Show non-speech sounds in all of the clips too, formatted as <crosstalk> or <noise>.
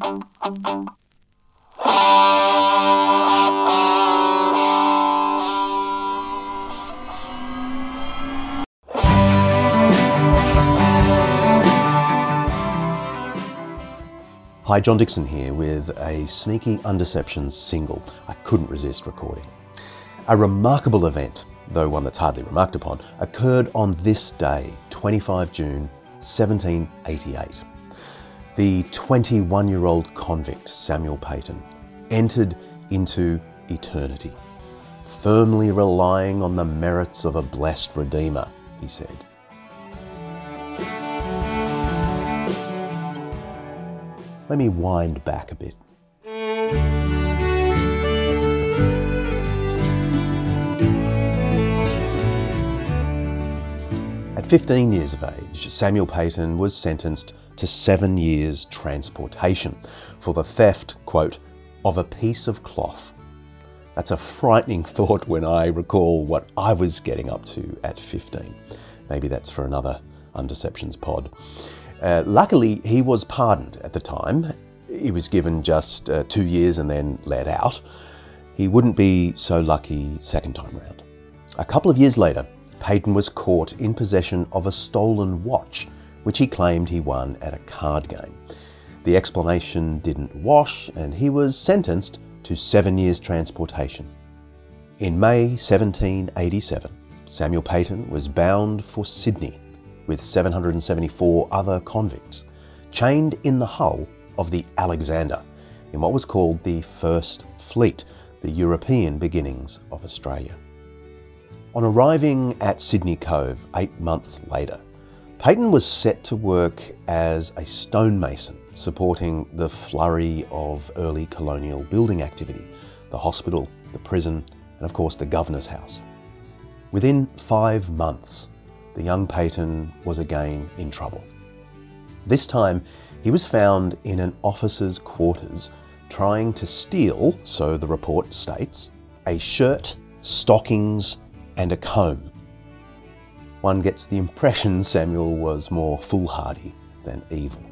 Hi, John Dickson here with a sneaky Undeceptions single I couldn't resist recording. A remarkable event, though one that's hardly remarked upon, occurred on this day, 25 June 1788. The 21 year old convict Samuel Peyton entered into eternity, firmly relying on the merits of a blessed Redeemer, he said. Let me wind back a bit. At 15 years of age, Samuel Peyton was sentenced to seven years transportation for the theft, quote, of a piece of cloth. That's a frightening <laughs> thought when I recall what I was getting up to at 15. Maybe that's for another Undeceptions pod. Uh, luckily, he was pardoned at the time. He was given just uh, two years and then let out. He wouldn't be so lucky second time round. A couple of years later, Peyton was caught in possession of a stolen watch, which he claimed he won at a card game. The explanation didn't wash, and he was sentenced to seven years transportation. In May 1787, Samuel Peyton was bound for Sydney with 774 other convicts, chained in the hull of the Alexander in what was called the First Fleet, the European beginnings of Australia. On arriving at Sydney Cove eight months later, Peyton was set to work as a stonemason, supporting the flurry of early colonial building activity the hospital, the prison, and of course the governor's house. Within five months, the young Peyton was again in trouble. This time, he was found in an officer's quarters trying to steal, so the report states, a shirt, stockings, and a comb. One gets the impression Samuel was more foolhardy than evil.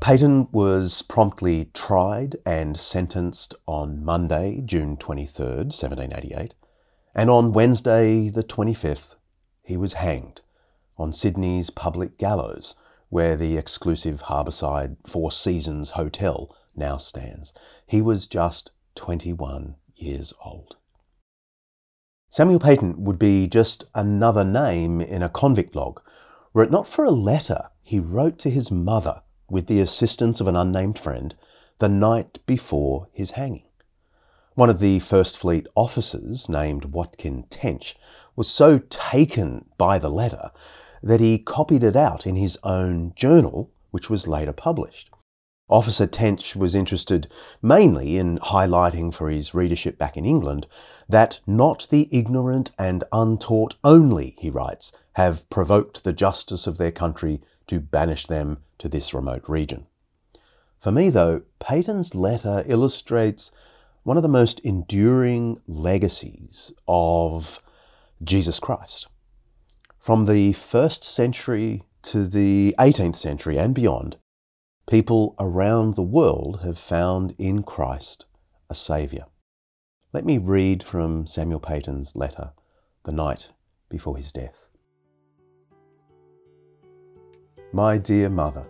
Peyton was promptly tried and sentenced on Monday, June 23rd, 1788, and on Wednesday, the 25th, he was hanged on Sydney's public gallows, where the exclusive harbourside Four Seasons Hotel now stands. He was just 21 years old. Samuel Peyton would be just another name in a convict log, were it not for a letter he wrote to his mother with the assistance of an unnamed friend the night before his hanging. One of the First Fleet officers, named Watkin Tench, was so taken by the letter that he copied it out in his own journal, which was later published. Officer Tench was interested mainly in highlighting for his readership back in England that not the ignorant and untaught only, he writes, have provoked the justice of their country to banish them to this remote region. For me, though, Peyton's letter illustrates one of the most enduring legacies of Jesus Christ. From the first century to the 18th century and beyond, people around the world have found in Christ a Saviour. Let me read from Samuel Peyton's letter the night before his death. My dear mother,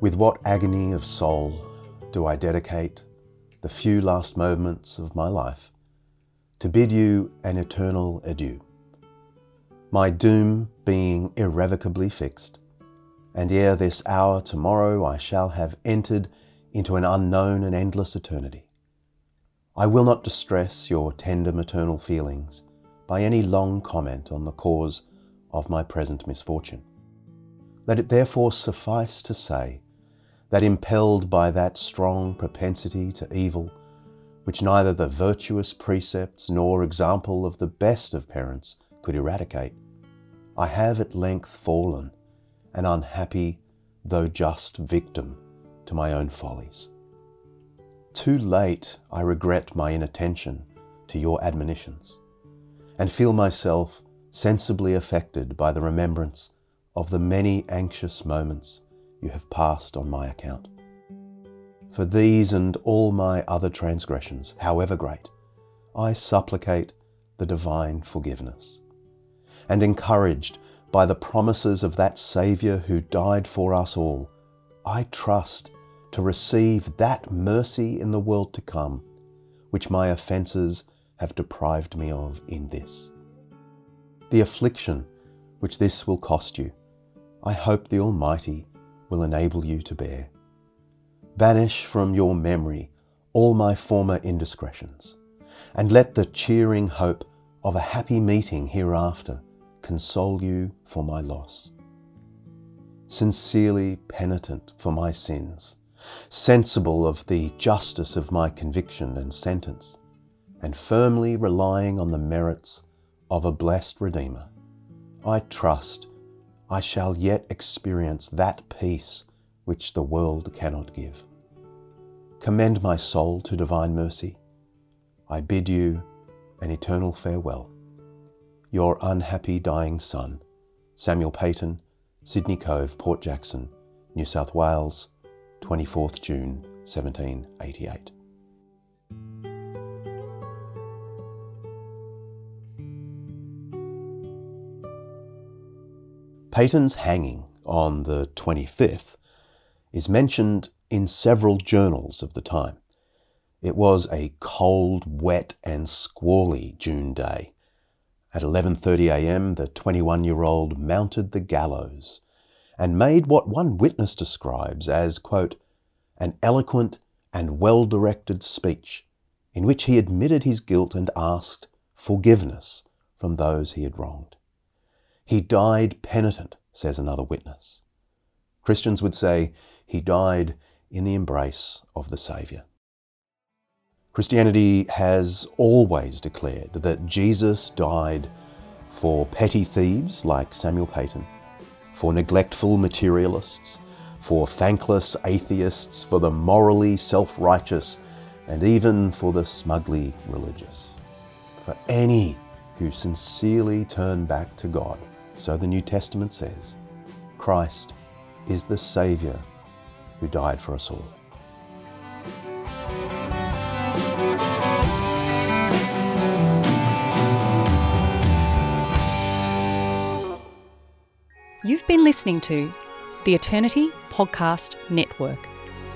with what agony of soul do I dedicate the few last moments of my life to bid you an eternal adieu. My doom being irrevocably fixed, and ere this hour tomorrow I shall have entered into an unknown and endless eternity. I will not distress your tender maternal feelings by any long comment on the cause of my present misfortune. Let it therefore suffice to say that impelled by that strong propensity to evil, which neither the virtuous precepts nor example of the best of parents could eradicate, I have at length fallen an unhappy, though just victim to my own follies. Too late I regret my inattention to your admonitions, and feel myself sensibly affected by the remembrance of the many anxious moments you have passed on my account. For these and all my other transgressions, however great, I supplicate the divine forgiveness. And encouraged by the promises of that Saviour who died for us all, I trust to receive that mercy in the world to come, which my offences have deprived me of in this. The affliction which this will cost you, I hope the Almighty will enable you to bear. Banish from your memory all my former indiscretions, and let the cheering hope of a happy meeting hereafter console you for my loss. Sincerely penitent for my sins, sensible of the justice of my conviction and sentence, and firmly relying on the merits of a blessed Redeemer, I trust I shall yet experience that peace which the world cannot give. Commend my soul to divine mercy. I bid you an eternal farewell. Your unhappy dying son, Samuel Peyton, Sydney Cove, Port Jackson, New South Wales, 24th June 1788. Peyton's hanging on the 25th is mentioned in several journals of the time. It was a cold, wet and squally June day. At 11:30 a.m., the 21-year-old mounted the gallows and made what one witness describes as quote, an eloquent and well-directed speech in which he admitted his guilt and asked forgiveness from those he had wronged. He died penitent, says another witness. Christians would say he died in the embrace of the Saviour. Christianity has always declared that Jesus died for petty thieves like Samuel Peyton, for neglectful materialists, for thankless atheists, for the morally self righteous, and even for the smugly religious. For any who sincerely turn back to God so the New Testament says Christ is the Saviour who died for us all. You've been listening to the Eternity Podcast Network,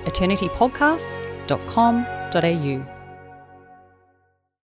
eternitypodcasts.com.au.